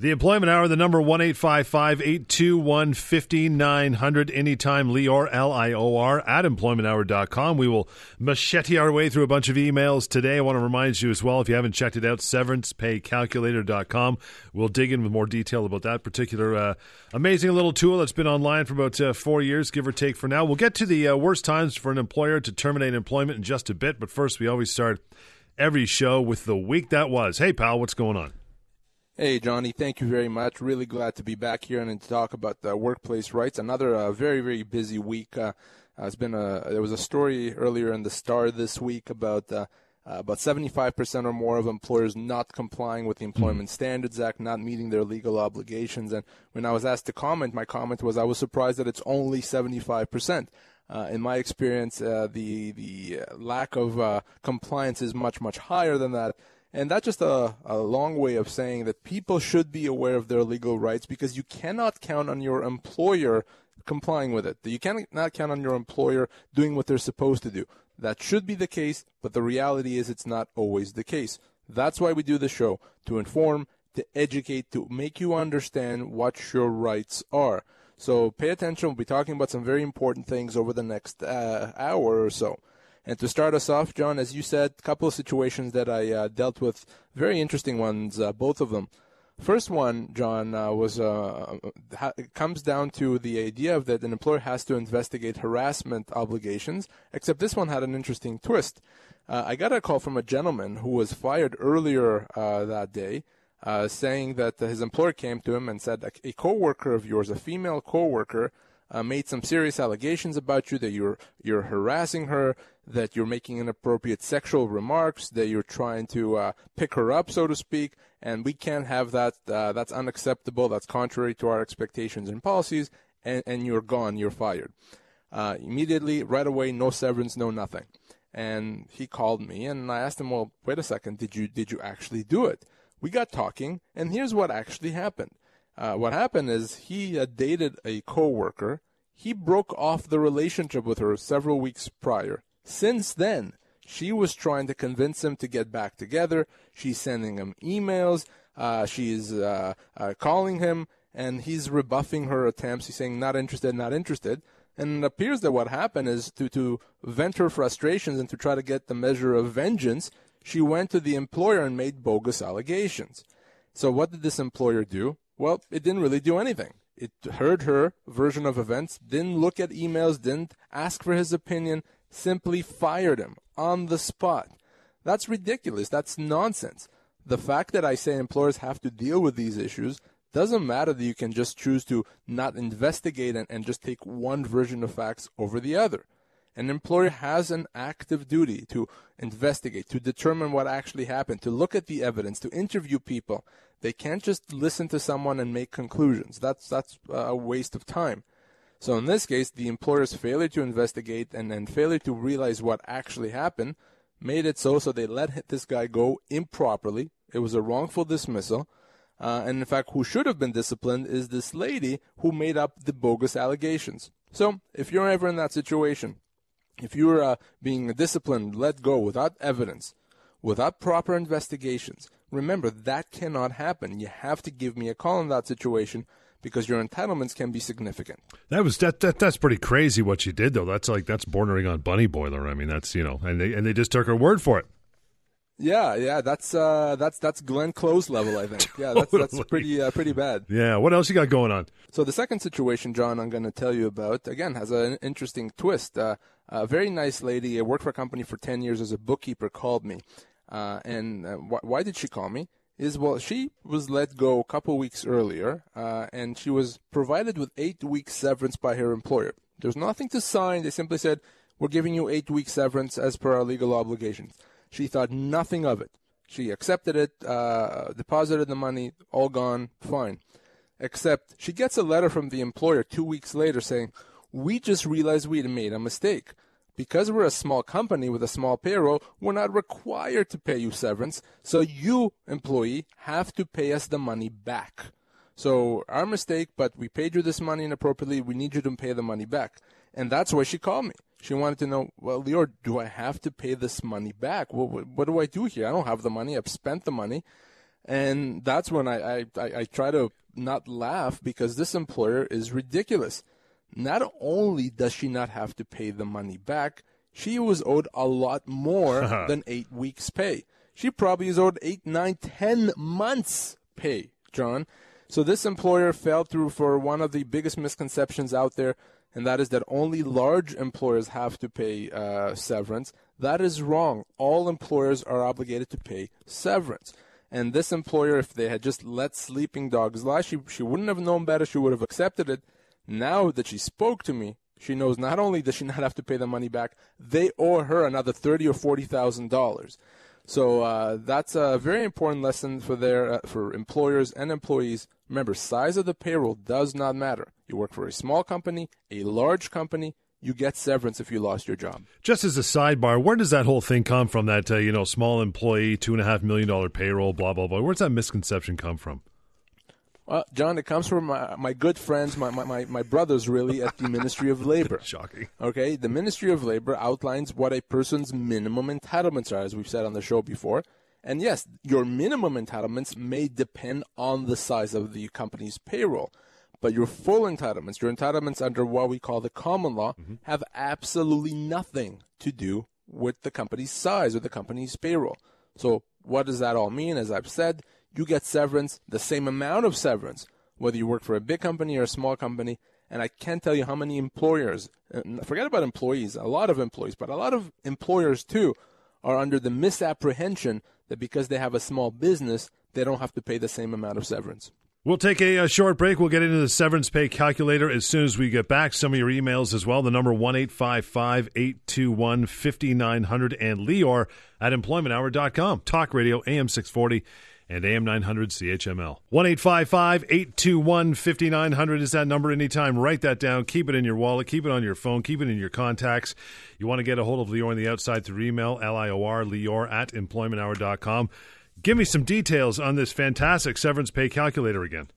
The Employment Hour, the number 1 821 5900, anytime Lior, L I O R, at employmenthour.com. We will machete our way through a bunch of emails today. I want to remind you as well, if you haven't checked it out, severancepaycalculator.com. We'll dig in with more detail about that particular uh, amazing little tool that's been online for about uh, four years, give or take for now. We'll get to the uh, worst times for an employer to terminate employment in just a bit, but first, we always start every show with the week that was. Hey, pal, what's going on? Hey, Johnny, thank you very much. Really glad to be back here and to talk about the workplace rights. Another uh, very, very busy week. Uh, uh, it's been a, there was a story earlier in the Star this week about uh, uh, about 75% or more of employers not complying with the Employment Standards Act, not meeting their legal obligations. And when I was asked to comment, my comment was I was surprised that it's only 75%. Uh, in my experience, uh, the the lack of uh, compliance is much much higher than that. And that's just a, a long way of saying that people should be aware of their legal rights because you cannot count on your employer complying with it. You cannot count on your employer doing what they're supposed to do. That should be the case, but the reality is it's not always the case. That's why we do the show to inform, to educate, to make you understand what your rights are. So pay attention. We'll be talking about some very important things over the next uh, hour or so. And to start us off, John, as you said, a couple of situations that I uh, dealt with, very interesting ones, uh, both of them. First one, John, uh, was uh, ha- comes down to the idea of that an employer has to investigate harassment obligations. Except this one had an interesting twist. Uh, I got a call from a gentleman who was fired earlier uh, that day, saying that his employer came to him and said a coworker of yours, a female coworker, uh, made some serious allegations about you that you're you're harassing her, that you're making inappropriate sexual remarks, that you're trying to uh, pick her up, so to speak, and we can't have that. Uh, that's unacceptable. That's contrary to our expectations and policies. And, and you're gone. You're fired. Uh, immediately, right away, no severance, no nothing. And he called me, and I asked him, "Well, wait a second. Did you did you actually do it?" We got talking, and here's what actually happened. Uh, what happened is he dated a coworker. He broke off the relationship with her several weeks prior. Since then, she was trying to convince him to get back together. She's sending him emails. Uh, she's uh, uh, calling him, and he's rebuffing her attempts. He's saying, not interested, not interested. And it appears that what happened is to, to vent her frustrations and to try to get the measure of vengeance, she went to the employer and made bogus allegations. So, what did this employer do? Well, it didn't really do anything. It heard her version of events, didn't look at emails, didn't ask for his opinion, simply fired him on the spot. That's ridiculous. That's nonsense. The fact that I say employers have to deal with these issues doesn't matter that you can just choose to not investigate and, and just take one version of facts over the other. An employer has an active duty to investigate, to determine what actually happened, to look at the evidence, to interview people. They can't just listen to someone and make conclusions. That's that's a waste of time. So in this case, the employer's failure to investigate and, and failure to realize what actually happened made it so so they let this guy go improperly. It was a wrongful dismissal. Uh, and in fact, who should have been disciplined is this lady who made up the bogus allegations. So if you're ever in that situation, if you're uh, being disciplined, let go without evidence, without proper investigations, remember that cannot happen. You have to give me a call in that situation because your entitlements can be significant. That was that, that that's pretty crazy what you did though. That's like that's bordering on bunny boiler. I mean, that's you know, and they and they just took her word for it. Yeah, yeah, that's uh, that's that's Glenn Close level, I think. Yeah, that's totally. that's pretty uh, pretty bad. Yeah, what else you got going on? So the second situation, John, I'm going to tell you about again has an interesting twist. Uh, a very nice lady. I worked for a company for ten years as a bookkeeper. Called me, uh, and uh, wh- why did she call me? Is well, she was let go a couple weeks earlier, uh, and she was provided with eight weeks severance by her employer. There's nothing to sign. They simply said, "We're giving you eight weeks severance as per our legal obligations." She thought nothing of it. She accepted it, uh, deposited the money, all gone, fine. Except she gets a letter from the employer two weeks later saying, We just realized we had made a mistake. Because we're a small company with a small payroll, we're not required to pay you severance, so you, employee, have to pay us the money back. So, our mistake, but we paid you this money inappropriately, we need you to pay the money back. And that's why she called me. She wanted to know, well, Lior, do I have to pay this money back? What, what, what, do I do here? I don't have the money. I've spent the money. And that's when I, I, I, I try to not laugh because this employer is ridiculous. Not only does she not have to pay the money back, she was owed a lot more than eight weeks' pay. She probably is owed eight, nine, ten months' pay, John. So this employer fell through for one of the biggest misconceptions out there, and that is that only large employers have to pay uh, severance. That is wrong. All employers are obligated to pay severance. And this employer, if they had just let sleeping dogs lie, she, she wouldn't have known better. She would have accepted it. Now that she spoke to me, she knows not only does she not have to pay the money back, they owe her another thirty or forty thousand dollars. So uh, that's a very important lesson for their uh, for employers and employees. Remember, size of the payroll does not matter. You work for a small company, a large company, you get severance if you lost your job. Just as a sidebar, where does that whole thing come from? That uh, you know, small employee, two and a half million dollar payroll, blah blah blah. Where's that misconception come from? Well, John, it comes from my, my good friends, my, my, my brothers, really, at the Ministry of Labor. Shocking. Okay, the Ministry of Labor outlines what a person's minimum entitlements are, as we've said on the show before. And yes, your minimum entitlements may depend on the size of the company's payroll. But your full entitlements, your entitlements under what we call the common law, mm-hmm. have absolutely nothing to do with the company's size or the company's payroll. So, what does that all mean? As I've said, you get severance, the same amount of severance, whether you work for a big company or a small company. And I can't tell you how many employers, forget about employees, a lot of employees, but a lot of employers too are under the misapprehension that because they have a small business, they don't have to pay the same amount of severance. We'll take a, a, short break. We'll get into the severance pay calculator as soon as we get back. Some of your emails as well. The number one eight five five eight two one fifty nine hundred and Lior at employmenthour.com. Talk Radio AM 640 and AM 900 CHML. 1 821 5900 is that number anytime. Write that down. Keep it in your wallet. Keep it on your phone. Keep it in your contacts. You want to get a hold of Lior on the outside through email, L I O R, Lior at employmenthour.com. Give me some details on this fantastic severance pay calculator again.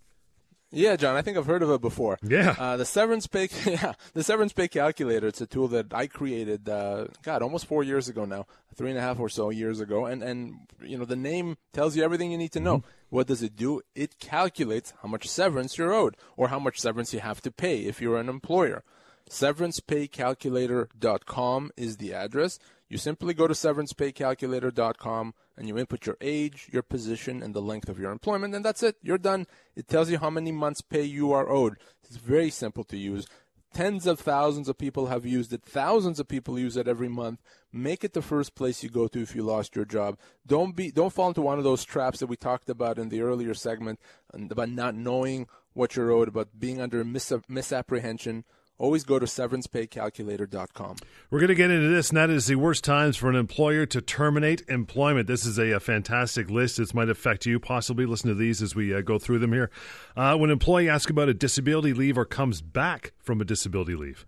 Yeah, John, I think I've heard of it before. Yeah. Uh, the severance pay, yeah, the severance pay calculator. It's a tool that I created. Uh, God, almost four years ago now, three and a half or so years ago, and and you know the name tells you everything you need to know. Mm-hmm. What does it do? It calculates how much severance you're owed, or how much severance you have to pay if you're an employer. SeverancePayCalculator.com is the address. You simply go to severancepaycalculator.com and you input your age, your position, and the length of your employment, and that's it. You're done. It tells you how many months' pay you are owed. It's very simple to use. Tens of thousands of people have used it. Thousands of people use it every month. Make it the first place you go to if you lost your job. Don't be don't fall into one of those traps that we talked about in the earlier segment about not knowing what you're owed, about being under mis- misapprehension always go to severancepaycalculator.com. We're going to get into this, and that is the worst times for an employer to terminate employment. This is a, a fantastic list. This might affect you. Possibly listen to these as we uh, go through them here. Uh, when an employee asks about a disability leave or comes back from a disability leave.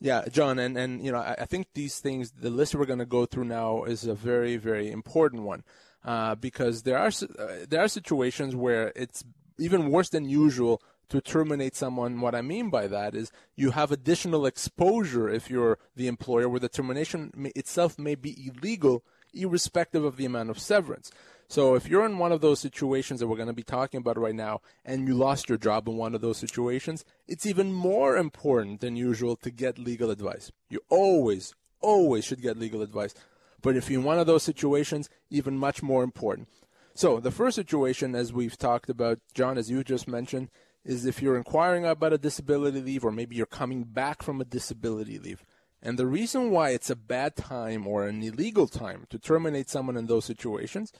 Yeah, John, and, and you know, I, I think these things, the list we're going to go through now is a very, very important one uh, because there are uh, there are situations where it's even worse than usual to terminate someone. What I mean by that is you have additional exposure if you're the employer, where the termination may, itself may be illegal, irrespective of the amount of severance. So if you're in one of those situations that we're going to be talking about right now, and you lost your job in one of those situations, it's even more important than usual to get legal advice. You always, always should get legal advice. But if you're in one of those situations, even much more important. So the first situation, as we've talked about, John, as you just mentioned, is if you're inquiring about a disability leave or maybe you're coming back from a disability leave. And the reason why it's a bad time or an illegal time to terminate someone in those situations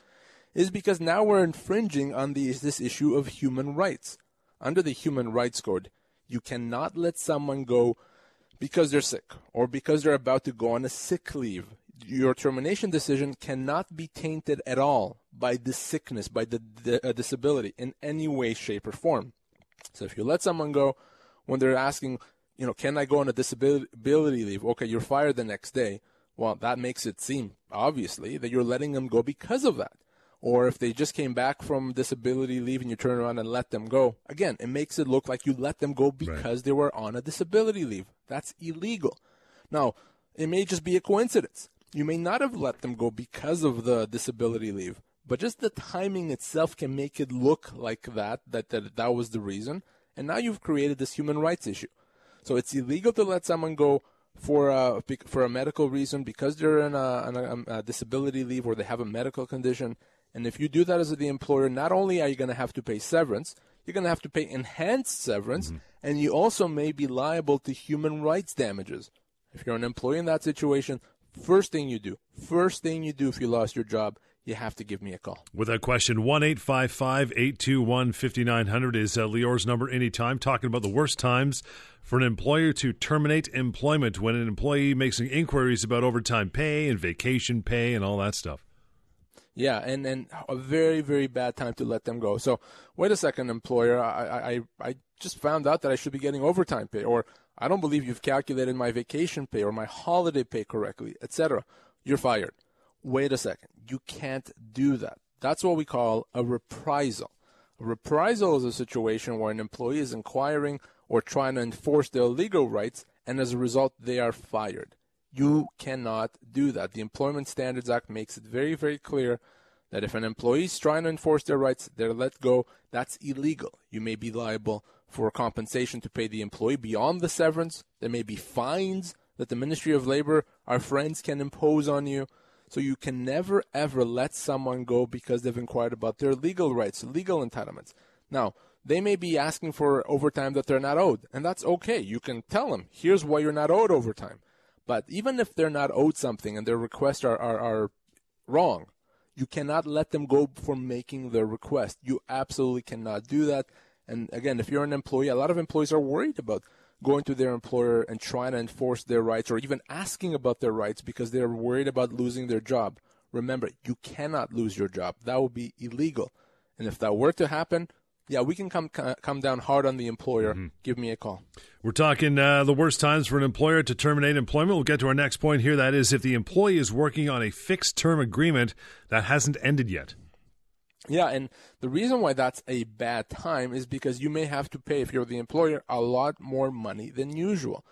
is because now we're infringing on the, this issue of human rights. Under the Human Rights Code, you cannot let someone go because they're sick or because they're about to go on a sick leave. Your termination decision cannot be tainted at all by the sickness, by the, the uh, disability in any way, shape, or form. So if you let someone go when they're asking, you know, can I go on a disability leave? Okay, you're fired the next day. Well, that makes it seem obviously that you're letting them go because of that. Or if they just came back from disability leave and you turn around and let them go, again, it makes it look like you let them go because right. they were on a disability leave. That's illegal. Now, it may just be a coincidence. You may not have let them go because of the disability leave, but just the timing itself can make it look like that, that, that, that was the reason. And now you've created this human rights issue. So it's illegal to let someone go for a, for a medical reason because they're in a, a, a disability leave or they have a medical condition. And if you do that as the employer, not only are you going to have to pay severance, you're going to have to pay enhanced severance, mm-hmm. and you also may be liable to human rights damages. If you're an employee in that situation, first thing you do, first thing you do if you lost your job, you have to give me a call. With that question, 1 855 821 5900 is uh, Lior's number anytime, talking about the worst times for an employer to terminate employment when an employee makes inquiries about overtime pay and vacation pay and all that stuff. Yeah, and, and a very, very bad time to let them go. So, wait a second, employer. I, I, I just found out that I should be getting overtime pay, or I don't believe you've calculated my vacation pay or my holiday pay correctly, etc. You're fired. Wait a second. You can't do that. That's what we call a reprisal. A reprisal is a situation where an employee is inquiring or trying to enforce their legal rights, and as a result, they are fired. You cannot do that. The Employment Standards Act makes it very, very clear that if an employee is trying to enforce their rights, they're let go. That's illegal. You may be liable for compensation to pay the employee beyond the severance. There may be fines that the Ministry of Labor, our friends, can impose on you. So you can never ever let someone go because they've inquired about their legal rights, legal entitlements. Now, they may be asking for overtime that they're not owed, and that's okay. You can tell them, here's why you're not owed overtime. But even if they're not owed something and their requests are, are, are wrong, you cannot let them go for making their request. You absolutely cannot do that. And again, if you're an employee, a lot of employees are worried about going to their employer and trying to enforce their rights or even asking about their rights because they're worried about losing their job. Remember, you cannot lose your job. That would be illegal. And if that were to happen, yeah, we can come come down hard on the employer. Mm-hmm. Give me a call. We're talking uh, the worst times for an employer to terminate employment. We'll get to our next point here. That is, if the employee is working on a fixed term agreement that hasn't ended yet. Yeah, and the reason why that's a bad time is because you may have to pay, if you're the employer, a lot more money than usual.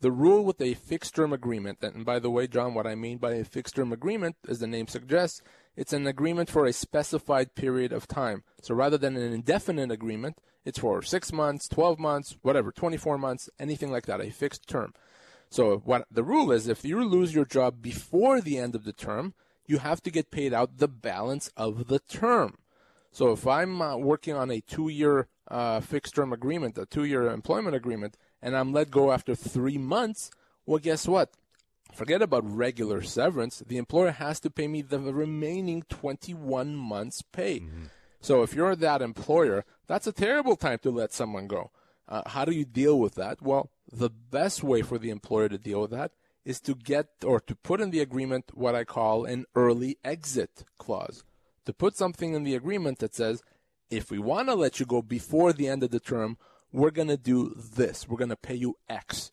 The rule with a fixed term agreement, and by the way, John, what I mean by a fixed term agreement, as the name suggests, it's an agreement for a specified period of time. So rather than an indefinite agreement, it's for six months, 12 months, whatever, 24 months, anything like that, a fixed term. So what the rule is, if you lose your job before the end of the term, you have to get paid out the balance of the term. So if I'm uh, working on a two-year uh, fixed-term agreement, a two-year employment agreement, and I'm let go after three months, well, guess what? Forget about regular severance. The employer has to pay me the remaining 21 months' pay. Mm-hmm. So if you're that employer, that's a terrible time to let someone go. Uh, how do you deal with that? Well, the best way for the employer to deal with that is to get or to put in the agreement what I call an early exit clause. To put something in the agreement that says, if we want to let you go before the end of the term, we're going to do this. We're going to pay you X.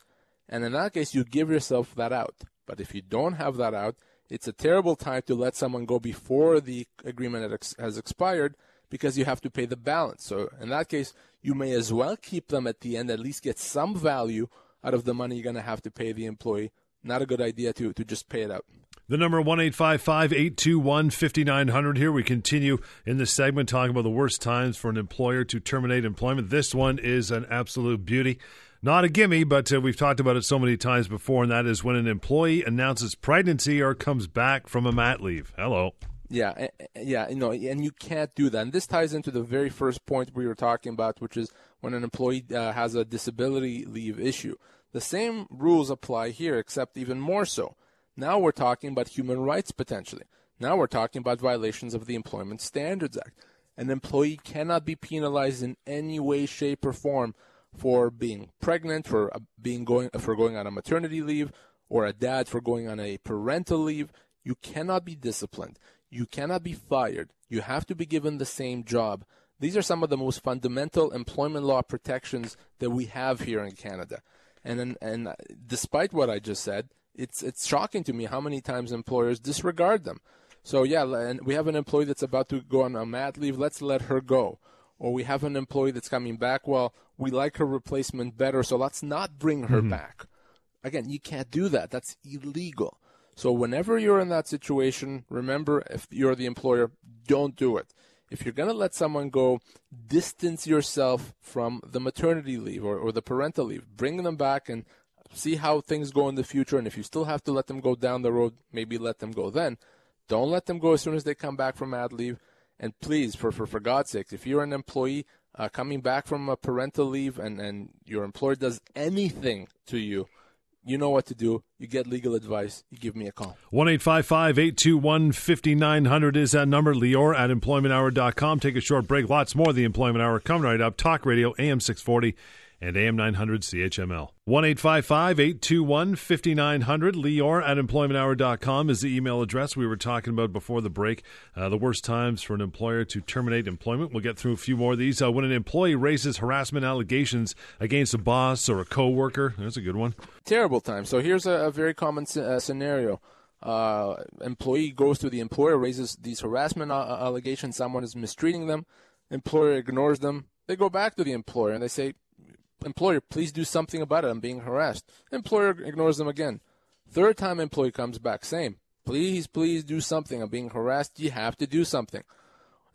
And in that case, you give yourself that out. But if you don't have that out, it's a terrible time to let someone go before the agreement has expired because you have to pay the balance. So in that case, you may as well keep them at the end, at least get some value out of the money you're going to have to pay the employee. Not a good idea to, to just pay it out. The number one eight five five eight two one fifty nine hundred. Here we continue in this segment talking about the worst times for an employer to terminate employment. This one is an absolute beauty. Not a gimme, but uh, we've talked about it so many times before, and that is when an employee announces pregnancy or comes back from a mat leave. Hello. Yeah, yeah, you know, and you can't do that. And this ties into the very first point we were talking about, which is when an employee uh, has a disability leave issue. The same rules apply here, except even more so. Now we're talking about human rights potentially. Now we're talking about violations of the Employment Standards Act. An employee cannot be penalized in any way, shape, or form for being pregnant, for uh, being going for going on a maternity leave, or a dad for going on a parental leave. You cannot be disciplined. You cannot be fired. You have to be given the same job. These are some of the most fundamental employment law protections that we have here in Canada. And and, and despite what I just said, it's it's shocking to me how many times employers disregard them. So yeah, and we have an employee that's about to go on a mat leave. Let's let her go or we have an employee that's coming back. Well, we like her replacement better, so let's not bring her mm-hmm. back. Again, you can't do that. That's illegal. So whenever you're in that situation, remember if you're the employer, don't do it. If you're going to let someone go, distance yourself from the maternity leave or, or the parental leave. Bring them back and see how things go in the future. And if you still have to let them go down the road, maybe let them go then. Don't let them go as soon as they come back from ad leave. And please, for, for, for God's sake, if you're an employee uh, coming back from a parental leave and, and your employer does anything to you, you know what to do. You get legal advice. You give me a call. 1 821 5900 is that number. Lior at employmenthour.com. Take a short break. Lots more of the Employment Hour coming right up. Talk Radio, AM 640 and AM 900 CHML. 1 821 5900. Lior at employmenthour.com is the email address we were talking about before the break. Uh, the worst times for an employer to terminate employment. We'll get through a few more of these. Uh, when an employee raises harassment allegations against a boss or a coworker, that's a good one. Terrible time. So here's a, a very common uh, scenario. Uh, employee goes to the employer, raises these harassment allegations. Someone is mistreating them. Employer ignores them. They go back to the employer and they say, employer, please do something about it. I'm being harassed. Employer ignores them again. Third time employee comes back, same. Please, please do something. I'm being harassed. You have to do something.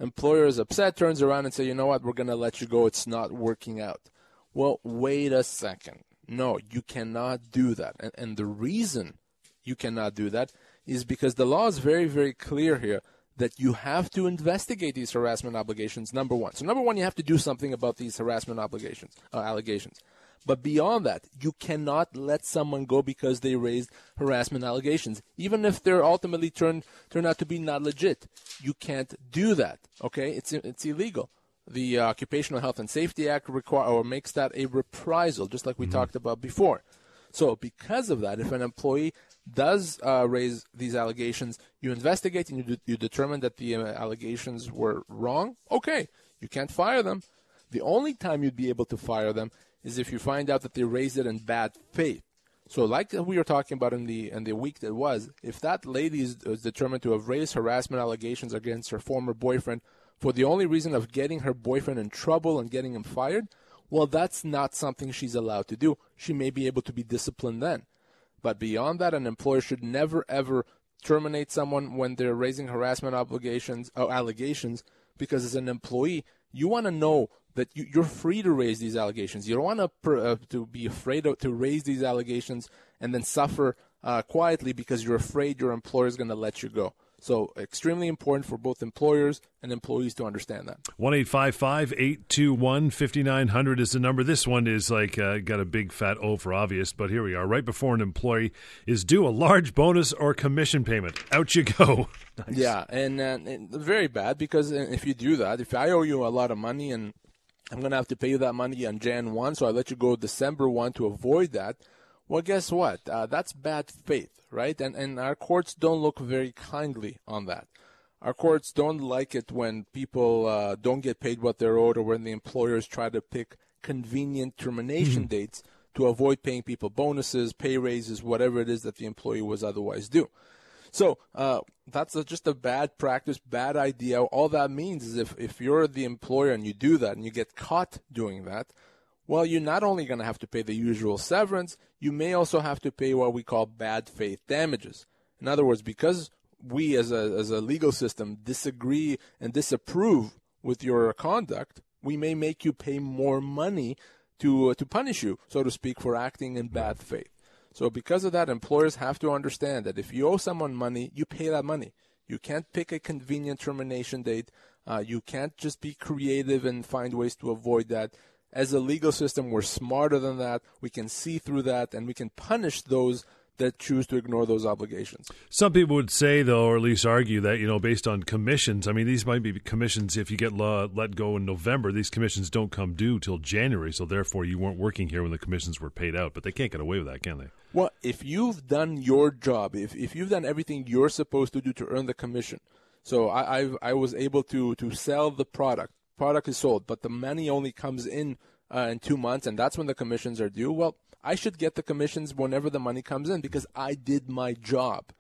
Employer is upset, turns around and say, you know what, we're going to let you go. It's not working out. Well, wait a second. No, you cannot do that. And, and the reason you cannot do that is because the law is very, very clear here that you have to investigate these harassment obligations. Number one. So number one, you have to do something about these harassment obligations, uh, allegations. But beyond that, you cannot let someone go because they raised harassment allegations, even if they're ultimately turned turn out to be not legit. You can't do that. Okay, it's it's illegal. The uh, Occupational Health and Safety Act require or makes that a reprisal, just like we mm-hmm. talked about before. So because of that, if an employee does uh, raise these allegations, you investigate and you, de- you determine that the uh, allegations were wrong, okay, you can't fire them. The only time you'd be able to fire them is if you find out that they raised it in bad faith. So, like we were talking about in the in the week that was, if that lady is, is determined to have raised harassment allegations against her former boyfriend for the only reason of getting her boyfriend in trouble and getting him fired, well, that's not something she's allowed to do. She may be able to be disciplined then. But beyond that, an employer should never ever terminate someone when they're raising harassment obligations or allegations because as an employee, you want to know that you, are free to raise these allegations. You don't want to uh, to be afraid of, to raise these allegations and then suffer uh, quietly because you're afraid your employer is going to let you go. So extremely important for both employers and employees to understand that. One eight five five eight two one fifty nine hundred is the number. This one is like uh, got a big fat O for obvious, but here we are. Right before an employee is due a large bonus or commission payment, out you go. nice. Yeah, and, uh, and very bad because if you do that, if I owe you a lot of money and I'm going to have to pay you that money on Jan 1, so I let you go December 1 to avoid that well, guess what? Uh, that's bad faith, right? And and our courts don't look very kindly on that. Our courts don't like it when people uh, don't get paid what they're owed, or when the employers try to pick convenient termination mm-hmm. dates to avoid paying people bonuses, pay raises, whatever it is that the employee was otherwise due. So uh, that's a, just a bad practice, bad idea. All that means is if, if you're the employer and you do that and you get caught doing that, well, you're not only going to have to pay the usual severance, you may also have to pay what we call bad faith damages. In other words, because we as a, as a legal system disagree and disapprove with your conduct, we may make you pay more money to, uh, to punish you, so to speak, for acting in bad faith. So, because of that, employers have to understand that if you owe someone money, you pay that money. You can't pick a convenient termination date. Uh, you can't just be creative and find ways to avoid that as a legal system, we're smarter than that. We can see through that, and we can punish those that choose to ignore those obligations. Some people would say, though, or at least argue that you know, based on commissions. I mean, these might be commissions. If you get let go in November, these commissions don't come due till January. So therefore, you weren't working here when the commissions were paid out. But they can't get away with that, can they? Well, if you've done your job, if if you've done everything you're supposed to do to earn the commission, so I I've, I was able to to sell the product product is sold, but the money only comes in uh, in two months, and that's when the commissions are due. Well, I should get the commissions whenever the money comes in because I did my job.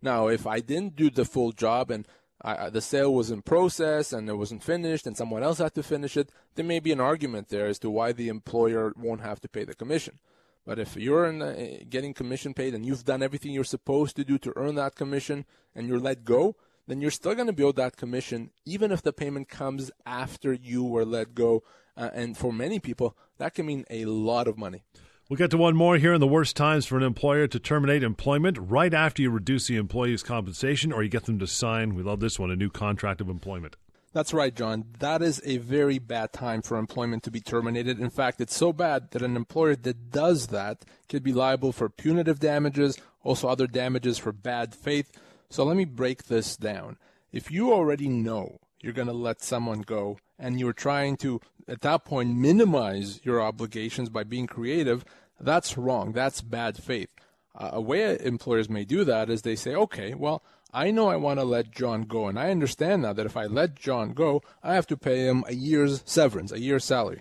Now, if I didn't do the full job and I, the sale was in process and it wasn't finished and someone else had to finish it, there may be an argument there as to why the employer won't have to pay the commission. But if you're in, uh, getting commission paid and you've done everything you're supposed to do to earn that commission and you're let go, then you're still going to be owed that commission, even if the payment comes after you were let go. Uh, and for many people, that can mean a lot of money. We'll get to one more here in the worst times for an employer to terminate employment right after you reduce the employee's compensation or you get them to sign, we love this one, a new contract of employment. That's right, John. That is a very bad time for employment to be terminated. In fact, it's so bad that an employer that does that could be liable for punitive damages, also other damages for bad faith. So let me break this down. If you already know you're going to let someone go and you're trying to, at that point, minimize your obligations by being creative, that's wrong. That's bad faith. Uh, a way employers may do that is they say, okay, well, I know I want to let John go, and I understand now that if I let John go, I have to pay him a year's severance, a year's salary.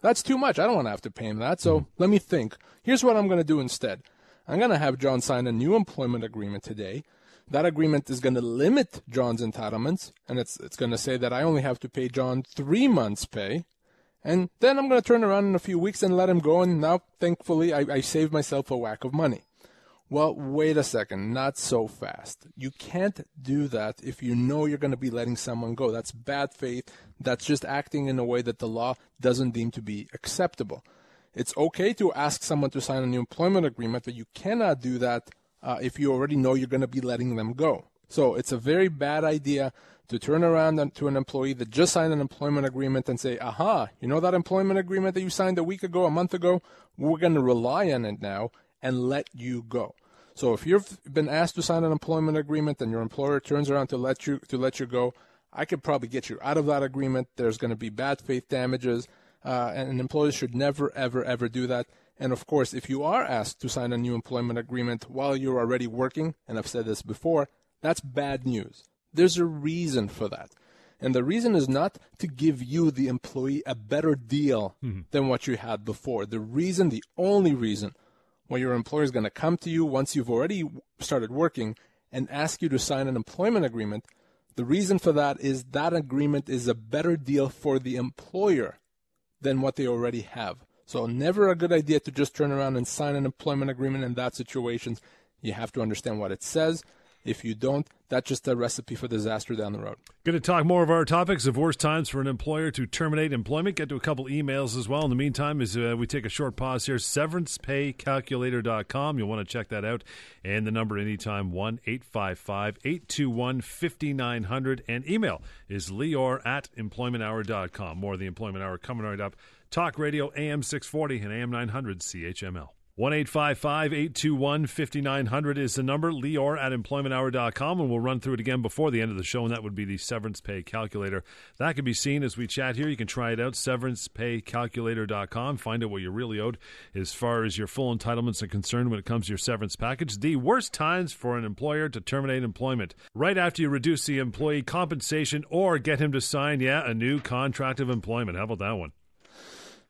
That's too much. I don't want to have to pay him that. So mm-hmm. let me think. Here's what I'm going to do instead. I'm going to have John sign a new employment agreement today. That agreement is going to limit John's entitlements, and it's it's going to say that I only have to pay John three months' pay, and then I'm going to turn around in a few weeks and let him go. And now, thankfully, I, I saved myself a whack of money. Well, wait a second, not so fast. You can't do that if you know you're going to be letting someone go. That's bad faith. That's just acting in a way that the law doesn't deem to be acceptable. It's okay to ask someone to sign a new employment agreement, but you cannot do that uh, if you already know you're going to be letting them go. So it's a very bad idea to turn around to an employee that just signed an employment agreement and say, aha, you know that employment agreement that you signed a week ago, a month ago? We're going to rely on it now and let you go. So if you've been asked to sign an employment agreement and your employer turns around to let you to let you go, I could probably get you out of that agreement. There's going to be bad faith damages, uh, and employers should never, ever, ever do that. And of course, if you are asked to sign a new employment agreement while you're already working, and I've said this before, that's bad news. There's a reason for that. And the reason is not to give you, the employee, a better deal mm-hmm. than what you had before. The reason, the only reason why your employer is going to come to you once you've already started working and ask you to sign an employment agreement, the reason for that is that agreement is a better deal for the employer than what they already have. So, never a good idea to just turn around and sign an employment agreement in that situation. You have to understand what it says. If you don't, that's just a recipe for disaster down the road. Going to talk more of our topics of worst times for an employer to terminate employment. Get to a couple emails as well. In the meantime, as uh, we take a short pause here, severancepaycalculator.com. You'll want to check that out. And the number anytime, 1 855 821 5900. And email is Lior at employmenthour.com. More of the Employment Hour coming right up. Talk Radio AM 640 and AM 900 CHML. 1 821 5900 is the number. Lior at employmenthour.com. And we'll run through it again before the end of the show. And that would be the severance pay calculator. That can be seen as we chat here. You can try it out. Severancepaycalculator.com. Find out what you're really owed as far as your full entitlements are concerned when it comes to your severance package. The worst times for an employer to terminate employment. Right after you reduce the employee compensation or get him to sign, yeah, a new contract of employment. How about that one?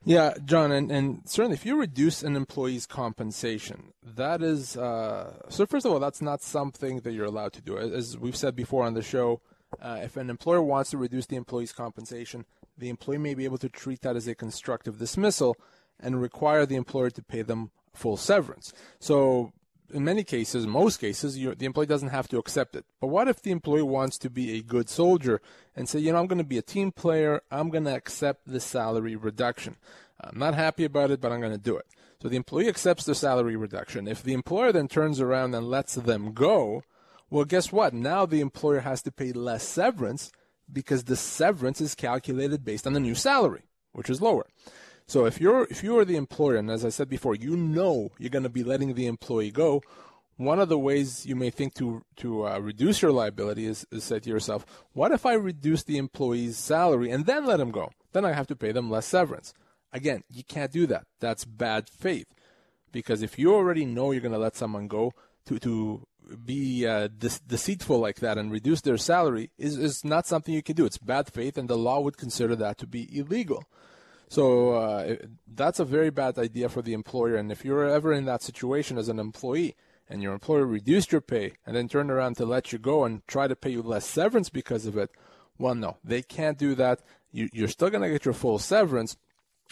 Yeah, John, and, and certainly if you reduce an employee's compensation, that is uh, so. First of all, that's not something that you're allowed to do. As we've said before on the show, uh, if an employer wants to reduce the employee's compensation, the employee may be able to treat that as a constructive dismissal and require the employer to pay them full severance. So in many cases, most cases, you, the employee doesn't have to accept it. But what if the employee wants to be a good soldier and say, you know, I'm going to be a team player, I'm going to accept the salary reduction. I'm not happy about it, but I'm going to do it. So the employee accepts the salary reduction. If the employer then turns around and lets them go, well, guess what? Now the employer has to pay less severance because the severance is calculated based on the new salary, which is lower. So if you're if you are the employer, and as I said before, you know you're going to be letting the employee go. One of the ways you may think to to uh, reduce your liability is, is say to yourself, "What if I reduce the employee's salary and then let him go? Then I have to pay them less severance." Again, you can't do that. That's bad faith, because if you already know you're going to let someone go, to to be uh, de- deceitful like that and reduce their salary is is not something you can do. It's bad faith, and the law would consider that to be illegal. So uh, that's a very bad idea for the employer. And if you're ever in that situation as an employee and your employer reduced your pay and then turned around to let you go and try to pay you less severance because of it, well, no, they can't do that. You, you're still going to get your full severance.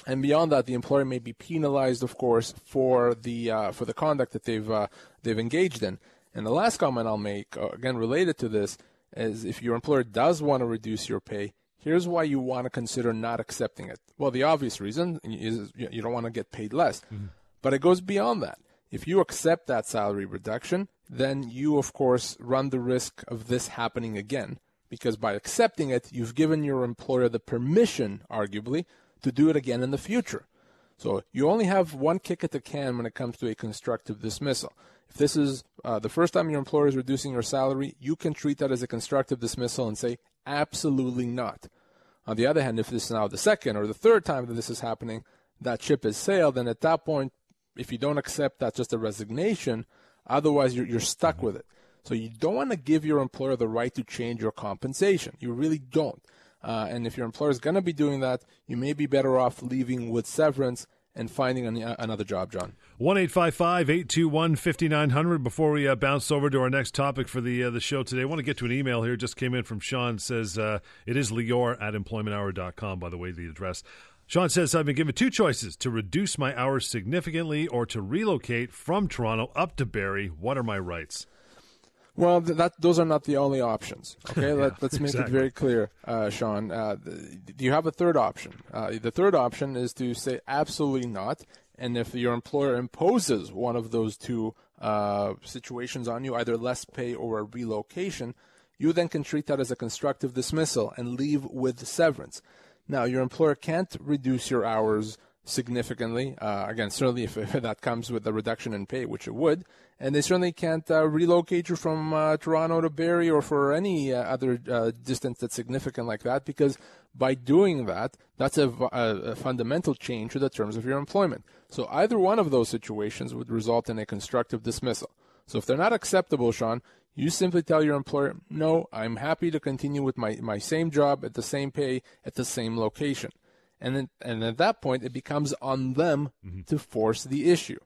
and beyond that, the employer may be penalized, of course, for the uh, for the conduct that they've uh, they've engaged in. And the last comment I'll make, uh, again related to this, is if your employer does want to reduce your pay, here's why you want to consider not accepting it. Well, the obvious reason is you don't want to get paid less, mm-hmm. but it goes beyond that. If you accept that salary reduction, then you, of course, run the risk of this happening again because by accepting it, you've given your employer the permission, arguably, to do it again in the future. So you only have one kick at the can when it comes to a constructive dismissal. If this is uh, the first time your employer is reducing your salary, you can treat that as a constructive dismissal and say, absolutely not. On the other hand, if this is now the second or the third time that this is happening, that ship has sailed, and at that point, if you don't accept that's just a resignation, otherwise you're, you're stuck with it. So you don't want to give your employer the right to change your compensation. You really don't. Uh, and if your employer is going to be doing that, you may be better off leaving with severance and finding an, uh, another job, John. 1 821 5900. Before we uh, bounce over to our next topic for the uh, the show today, I want to get to an email here. Just came in from Sean. says uh, it is Lior at employmenthour.com, by the way, the address. Sean says, I've been given two choices to reduce my hours significantly or to relocate from Toronto up to Barrie. What are my rights? Well, that those are not the only options. Okay, yeah, Let, us make exactly. it very clear, uh, Sean. Uh, do you have a third option? Uh, the third option is to say absolutely not. And if your employer imposes one of those two uh, situations on you, either less pay or a relocation, you then can treat that as a constructive dismissal and leave with severance. Now, your employer can't reduce your hours significantly. Uh, again, certainly if, if, that comes with a reduction in pay, which it would, and they certainly can't uh, relocate you from uh, Toronto to Barrie or for any uh, other uh, distance that's significant like that, because by doing that, that's a, a, a, fundamental change to the terms of your employment. So either one of those situations would result in a constructive dismissal. So if they're not acceptable, Sean, you simply tell your employer, no, I'm happy to continue with my, my same job at the same pay at the same location and then, and at that point it becomes on them mm-hmm. to force the issue.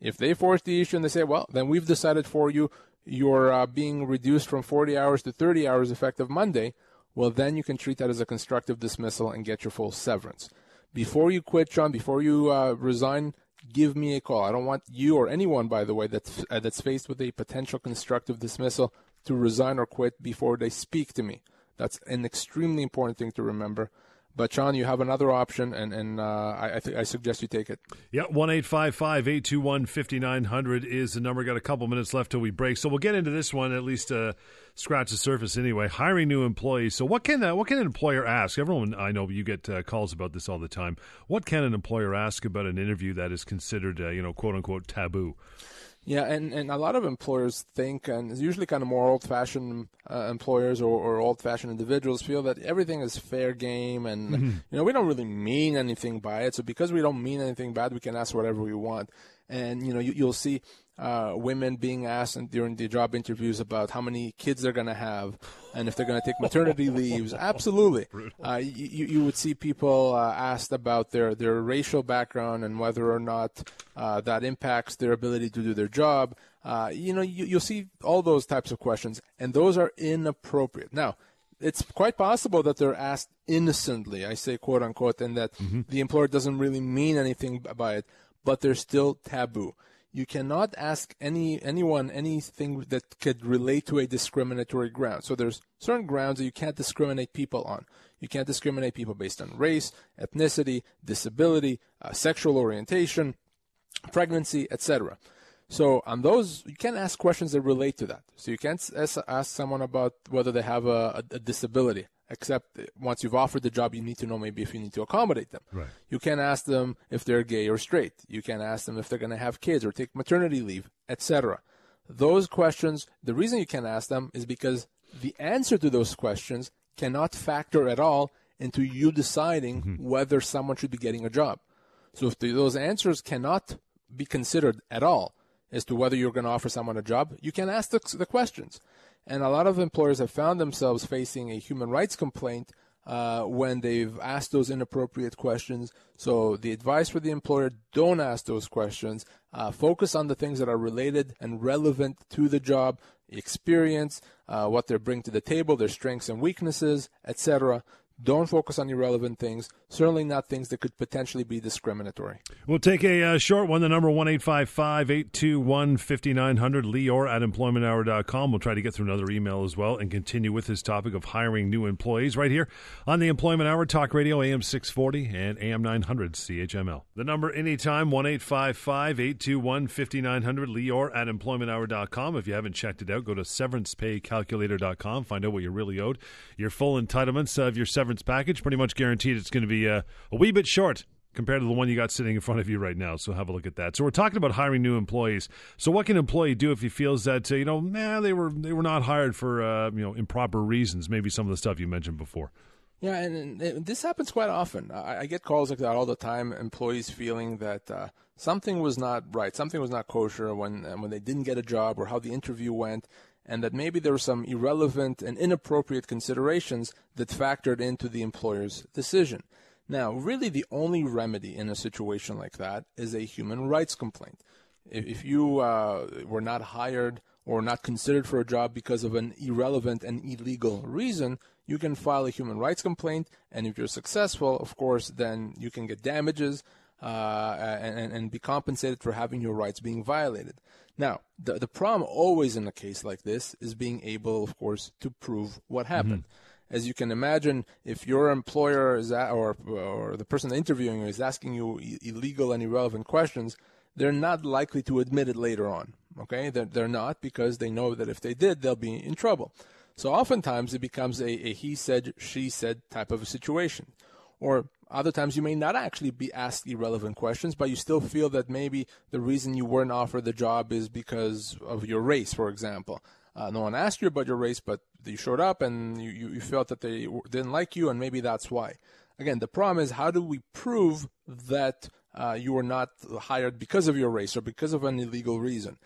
If they force the issue and they say, "Well, then we've decided for you, you're uh, being reduced from 40 hours to 30 hours effective Monday," well, then you can treat that as a constructive dismissal and get your full severance. Before you quit, John, before you uh, resign, give me a call. I don't want you or anyone, by the way, that's uh, that's faced with a potential constructive dismissal to resign or quit before they speak to me. That's an extremely important thing to remember. But Sean, you have another option, and and uh, I I, th- I, suggest you take it. Yeah, one eight five five eight two one fifty nine hundred is the number. Got a couple minutes left till we break, so we'll get into this one at least. Uh, scratch the surface anyway. Hiring new employees. So what can uh, what can an employer ask? Everyone I know you get uh, calls about this all the time. What can an employer ask about an interview that is considered uh, you know quote unquote taboo? Yeah, and, and a lot of employers think, and it's usually kind of more old fashioned uh, employers or, or old fashioned individuals feel that everything is fair game and, mm-hmm. you know, we don't really mean anything by it. So because we don't mean anything bad, we can ask whatever we want. And, you know, you, you'll see uh, women being asked during the job interviews about how many kids they're going to have and if they're going to take maternity leaves. Absolutely. Uh, you, you would see people uh, asked about their, their racial background and whether or not uh, that impacts their ability to do their job. Uh, you know, you, you'll see all those types of questions, and those are inappropriate. Now, it's quite possible that they're asked innocently, I say quote unquote, and that mm-hmm. the employer doesn't really mean anything by it, but they're still taboo you cannot ask any anyone anything that could relate to a discriminatory ground. So there's certain grounds that you can't discriminate people on. You can't discriminate people based on race, ethnicity, disability, uh, sexual orientation, pregnancy, etc. So on those, you can ask questions that relate to that. So you can't ask someone about whether they have a, a disability except once you've offered the job, you need to know maybe if you need to accommodate them. Right. You can ask them if they're gay or straight. You can ask them if they're going to have kids or take maternity leave, etc. Those questions, the reason you can ask them is because the answer to those questions cannot factor at all into you deciding mm-hmm. whether someone should be getting a job. So if the, those answers cannot be considered at all as to whether you're going to offer someone a job, you can ask the, the questions. And a lot of employers have found themselves facing a human rights complaint uh, when they've asked those inappropriate questions. So the advice for the employer: don't ask those questions. Uh, focus on the things that are related and relevant to the job, experience, uh, what they bring to the table, their strengths and weaknesses, etc. Don't focus on irrelevant things, certainly not things that could potentially be discriminatory. We'll take a uh, short one. The number one eight five five eight two one fifty nine hundred. Lior at employmenthour.com. We'll try to get through another email as well and continue with this topic of hiring new employees right here on the Employment Hour Talk Radio AM 640 and AM 900 CHML. The number anytime one eight five five eight two one fifty nine hundred. Lior at employmenthour.com. If you haven't checked it out, go to severancepaycalculator.com. Find out what you're really owed. Your full entitlements of your severance severance package. Pretty much guaranteed it's going to be uh, a wee bit short compared to the one you got sitting in front of you right now. So have a look at that. So we're talking about hiring new employees. So what can an employee do if he feels that uh, you know, nah, they were they were not hired for uh, you know improper reasons? Maybe some of the stuff you mentioned before. Yeah, and, and this happens quite often. I, I, get calls like that all the time. Employees feeling that uh, something was not right, something was not kosher when when they didn't get a job or how the interview went, and that maybe there were some irrelevant and inappropriate considerations that factored into the employer's decision. Now, really, the only remedy in a situation like that is a human rights complaint. If you uh, were not hired or not considered for a job because of an irrelevant and illegal reason, you can file a human rights complaint. And if you're successful, of course, then you can get damages uh, and, and be compensated for having your rights being violated. Now, the, the problem always in a case like this is being able, of course, to prove what happened. Mm-hmm. As you can imagine, if your employer is at, or or the person interviewing you is asking you illegal and irrelevant questions, they're not likely to admit it later on. Okay, they're, they're not because they know that if they did, they'll be in trouble. So oftentimes it becomes a, a he said, she said type of a situation. Or other times you may not actually be asked irrelevant questions, but you still feel that maybe the reason you weren't offered the job is because of your race, for example. Uh, no one asked you about your race, but you showed up and you, you, felt that they didn't like you, and maybe that's why. Again, the problem is how do we prove that uh, you were not hired because of your race or because of an illegal reason?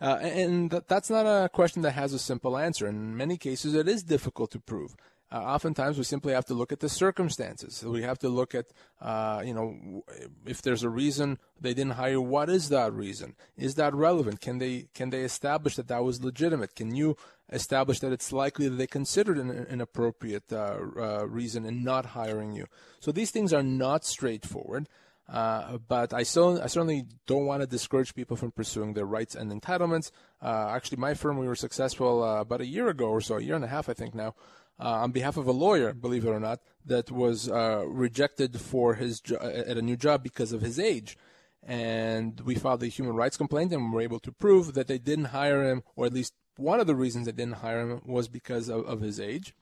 Uh, and that's not a question that has a simple answer. In many cases, it is difficult to prove. Uh, oftentimes, we simply have to look at the circumstances. We have to look at, uh, you know, if there's a reason they didn't hire. What is that reason? Is that relevant? Can they can they establish that that was legitimate? Can you establish that it's likely that they considered an inappropriate uh, uh, reason in not hiring you? So these things are not straightforward. Uh, but I, still, I certainly don't want to discourage people from pursuing their rights and entitlements. Uh, actually, my firm, we were successful uh, about a year ago or so, a year and a half, I think now, on behalf of a lawyer, believe it or not, that was uh, rejected for his jo- at a new job because of his age. And we filed a human rights complaint, and were able to prove that they didn't hire him, or at least one of the reasons they didn't hire him was because of, of his age,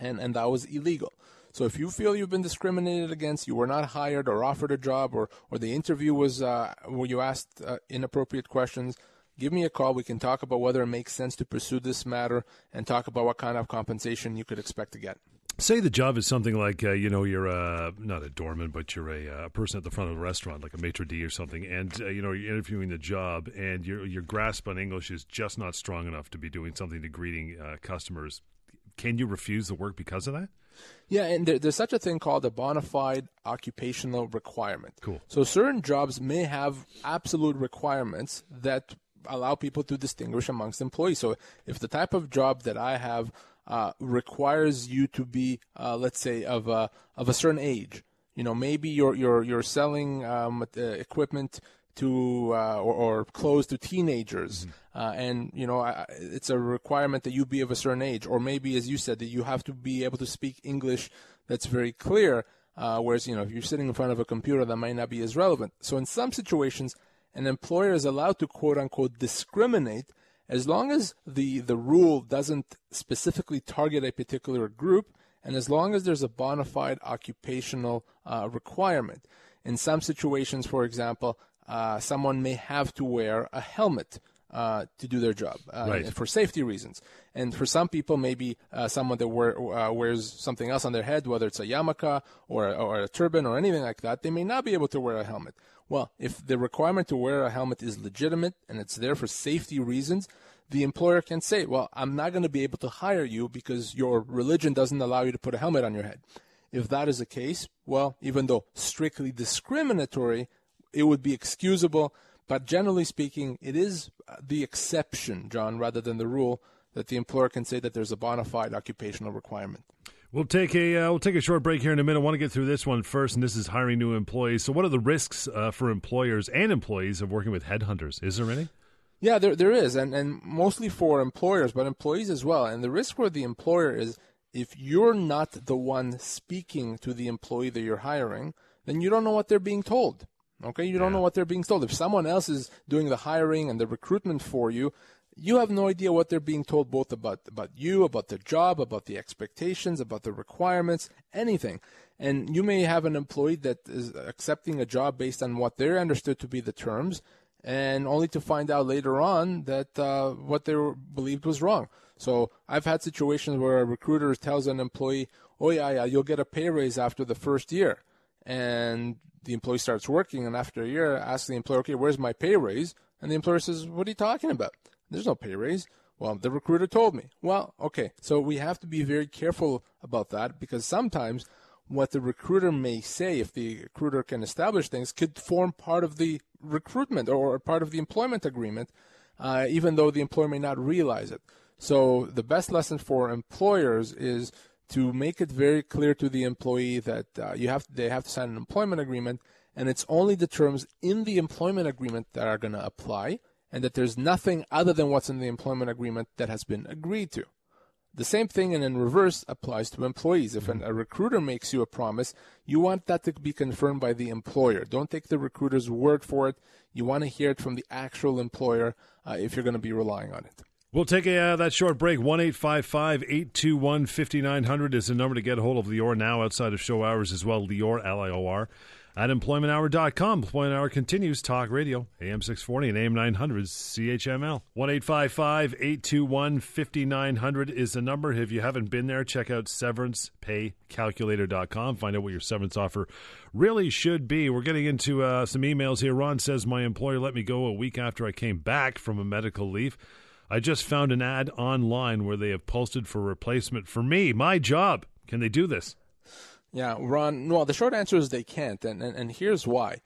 and and that was illegal. So if you feel you've been discriminated against, you were not hired or offered a job, or or the interview was uh, where you asked uh, inappropriate questions, give me a call. We can talk about whether it makes sense to pursue this matter and talk about what kind of compensation you could expect to get. Say the job is something like uh, you know you're a, not a doorman, but you're a, a, person at the front of a restaurant, like a maitre d or something, and uh, you know you're interviewing the job, and your your grasp on English is just not strong enough to be doing something to greeting uh, customers. Can you refuse the work because of that? Yeah, and there, there's such a thing called a bona fide occupational requirement. Cool. So certain jobs may have absolute requirements that allow people to distinguish amongst employees. So if the type of job that I have uh, requires you to be, uh, let's say, of a of a certain age, you know, maybe you're you're you're selling um, uh, equipment to uh, or, or, clothes to teenagers, mm-hmm. uh, and you know it's a requirement that you be of a certain age, or maybe, as you said, that you have to be able to speak English that's very clear. Uh, whereas you know if you're sitting in front of a computer, that might not be as relevant. So in some situations, an employer is allowed to quote unquote discriminate as long as the, the rule doesn't specifically target a particular group and as long as there's a bona fide occupational uh, requirement. In some situations, for example, uh, someone may have to wear a helmet uh, to do their job uh, right. for safety reasons. And for some people, maybe uh, someone that wear, uh, wears something else on their head, whether it's a yarmulke or, or a turban or anything like that, they may not be able to wear a helmet. Well, if the requirement to wear a helmet is legitimate and it's there for safety reasons, the employer can say, well, I'm not going to be able to hire you because your religion doesn't allow you to put a helmet on your head. If that is the case, well, even though strictly discriminatory, it would be excusable. But generally speaking, it is the exception, John, rather than the rule, that the employer can say that there's a bona fide occupational requirement. We'll take a uh, we'll take a short break here in a minute. I want to get through this one first, and this is hiring new employees. So, what are the risks uh, for employers and employees of working with headhunters? Is there any? Yeah, there there is, and and mostly for employers, but employees as well. And the risk for the employer is if you're not the one speaking to the employee that you're hiring, then you don't know what they're being told. Okay, you don't know what they're being told. If someone else is doing the hiring and the recruitment for you, you have no idea what they're being told both about about you, about the job, about the expectations, about the requirements, anything. And you may have an employee that is accepting a job based on what they're understood to be the terms, and only to find out later on that uh, what they were, believed was wrong. So I've had situations where a recruiter tells an employee, "Oh yeah, yeah, you'll get a pay raise after the first year," and the employee starts working, and after a year, asks the employer, "Okay, where's my pay raise?" And the employer says, "What are you talking about? There's no pay raise." Well, the recruiter told me. Well, okay, so we have to be very careful about that because sometimes what the recruiter may say, if the recruiter can establish things, could form part of the recruitment or part of the employment agreement, uh, even though the employer may not realize it. So the best lesson for employers is to make it very clear to the employee that uh, you have they have to sign an employment agreement, and it's only the terms in the employment agreement that are going to apply, and that there's nothing other than what's in the employment agreement that has been agreed to. The same thing and in reverse applies to employees. If an, a recruiter makes you a promise, you want that to be confirmed by the employer. Don't take the recruiter's word for it. You want to hear it from the actual employer uh, if you're going to be relying on it. We'll take a, uh, that short break. 1 821 5900 is the number to get a hold of Lior now outside of show hours as well. Lior, L I O R, at employmenthour.com. Employment Hour continues. Talk radio, AM 640 and AM 900, CHML. 1 821 5900 is the number. If you haven't been there, check out severancepaycalculator.com. Find out what your severance offer really should be. We're getting into uh, some emails here. Ron says, My employer let me go a week after I came back from a medical leave. I just found an ad online where they have posted for replacement for me, my job. Can they do this? Yeah, Ron. Well, the short answer is they can't, and, and, and here's why.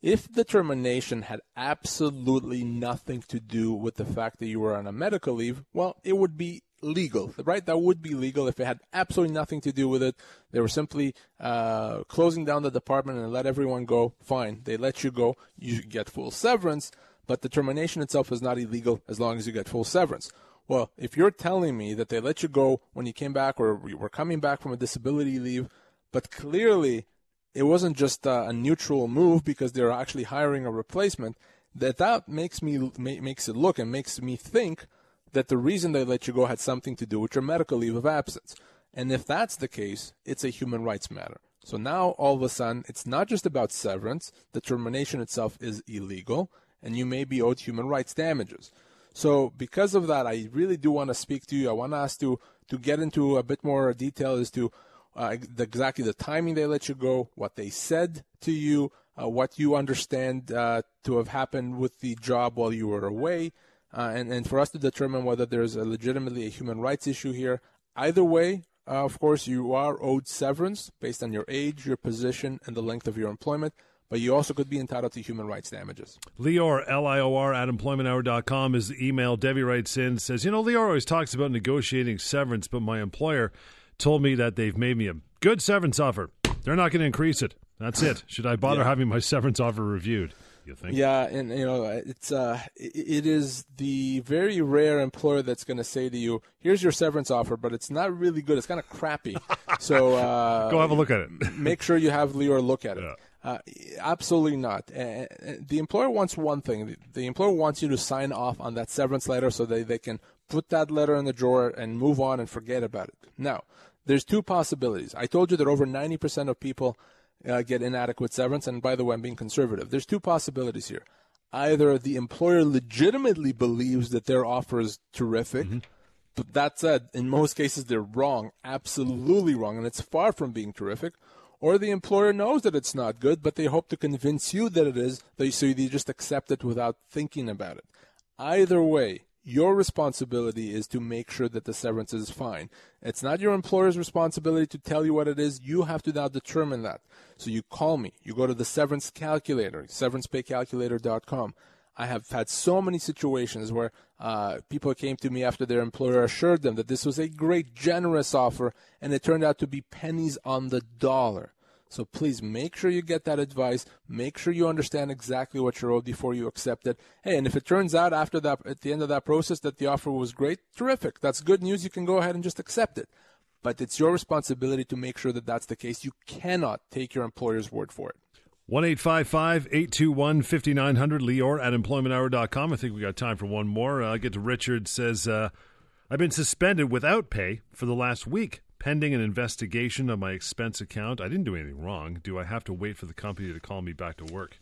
If the termination had absolutely nothing to do with the fact that you were on a medical leave, well, it would be legal, right? That would be legal if it had absolutely nothing to do with it. They were simply uh, closing down the department and let everyone go. Fine, they let you go. You get full severance, but the termination itself is not illegal as long as you get full severance. Well, if you're telling me that they let you go when you came back or you were coming back from a disability leave, but clearly it wasn't just uh, a neutral move because they're actually hiring a replacement, that that makes me ma- makes it look and makes me think that the reason they let you go had something to do with your medical leave of absence. And if that's the case, it's a human rights matter. So now all of a sudden, it's not just about severance. The termination itself is illegal, and you may be owed human rights damages. So because of that, I really do want to speak to you. I want ask to to get into a bit more detail as to uh, exactly the timing they let you go, what they said to you, uh, what you understand uh, to have happened with the job while you were away, uh, and, and for us to determine whether there's a legitimately a human rights issue here. Either way, uh, of course, you are owed severance based on your age, your position, and the length of your employment, but you also could be entitled to human rights damages. Lior, L I O R, at employmenthour.com is the email. Debbie writes in, says, You know, Lior always talks about negotiating severance, but my employer told me that they've made me a good severance offer. They're not going to increase it. That's it. Should I bother Yeah. having my severance offer reviewed? You think? Yeah, and you know, it's uh, it, it is the very rare employer that's going to say to you, "Here's your severance offer, but it's not really good. It's kind of crappy." so uh, Go have a look at it. make sure you have Lior look at it. Yeah. Uh, absolutely not. Uh, the employer wants one thing. The, employer wants you to sign off on that severance letter so that they can put that letter in the drawer and move on and forget about it. Now, there's two possibilities. I told you that over 90% of people uh, get inadequate severance, and by the way, I'm being conservative. There's two possibilities here. Either the employer legitimately believes that their offer is terrific, but that said, in most cases, they're wrong, absolutely wrong, and it's far from being terrific. Or the employer knows that it's not good, but they hope to convince you that it is, so you just accept it without thinking about it. Either way, your responsibility is to make sure that the severance is fine. It's not your employer's responsibility to tell you what it is. You have to now determine that. So you call me. You go to the severance calculator, severancepaycalculator.com. I have had so many situations where uh, people came to me after their employer assured them that this was a great, generous offer, and it turned out to be pennies on the dollar. So please make sure you get that advice. Make sure you understand exactly what you're owed before you accept it. Hey, and if it turns out after that, at the end of that process, that the offer was great, terrific. That's good news. You can go ahead and just accept it. But it's your responsibility to make sure that that's the case. You cannot take your employer's word for it. 1 821 5900, Lior at employmenthour.com. I think we got time for one more. Uh, I'll get to Richard. Says, uh, I've been suspended without pay for the last week pending an investigation of my expense account. I didn't do anything wrong. Do I have to wait for the company to call me back to work?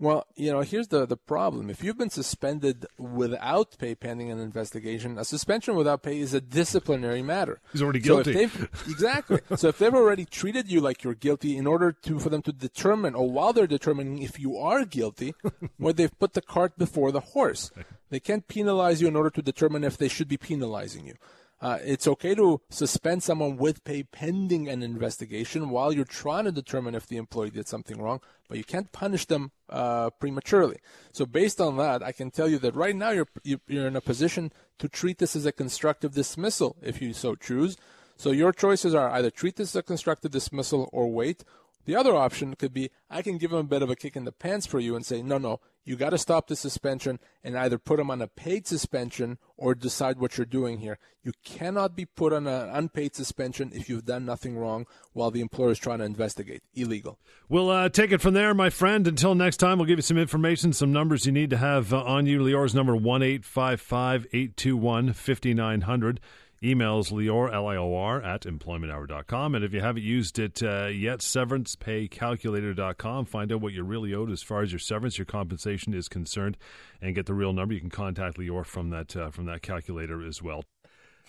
Well, you know, here's the, the problem. If you've been suspended without pay pending an investigation, a suspension without pay is a disciplinary matter. He's already guilty. So exactly. so if they've already treated you like you're guilty in order to for them to determine or while they're determining if you are guilty, where they've put the cart before the horse. They can't penalize you in order to determine if they should be penalizing you. Uh, it's okay to suspend someone with pay pending an investigation while you're trying to determine if the employee did something wrong, but you can't punish them uh, prematurely. So, based on that, I can tell you that right now you're you're in a position to treat this as a constructive dismissal if you so choose. So, your choices are either treat this as a constructive dismissal or wait. The other option could be I can give him a bit of a kick in the pants for you and say, no, no, you got to stop the suspension and either put him on a paid suspension or decide what you're doing here. You cannot be put on an unpaid suspension if you've done nothing wrong while the employer is trying to investigate. Illegal. We'll uh, take it from there, my friend. Until next time, we'll give you some information, some numbers you need to have uh, on you. Lior's number 1 855 821 5900. Emails Lior, L I O R, at employmenthour.com. And if you haven't used it uh, yet, severancepaycalculator.com. Find out what you're really owed as far as your severance, your compensation is concerned, and get the real number. You can contact Lior from that, uh, from that calculator as well.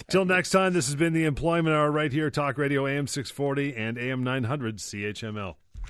Till next time, this has been the Employment Hour right here, Talk Radio AM 640 and AM 900 CHML.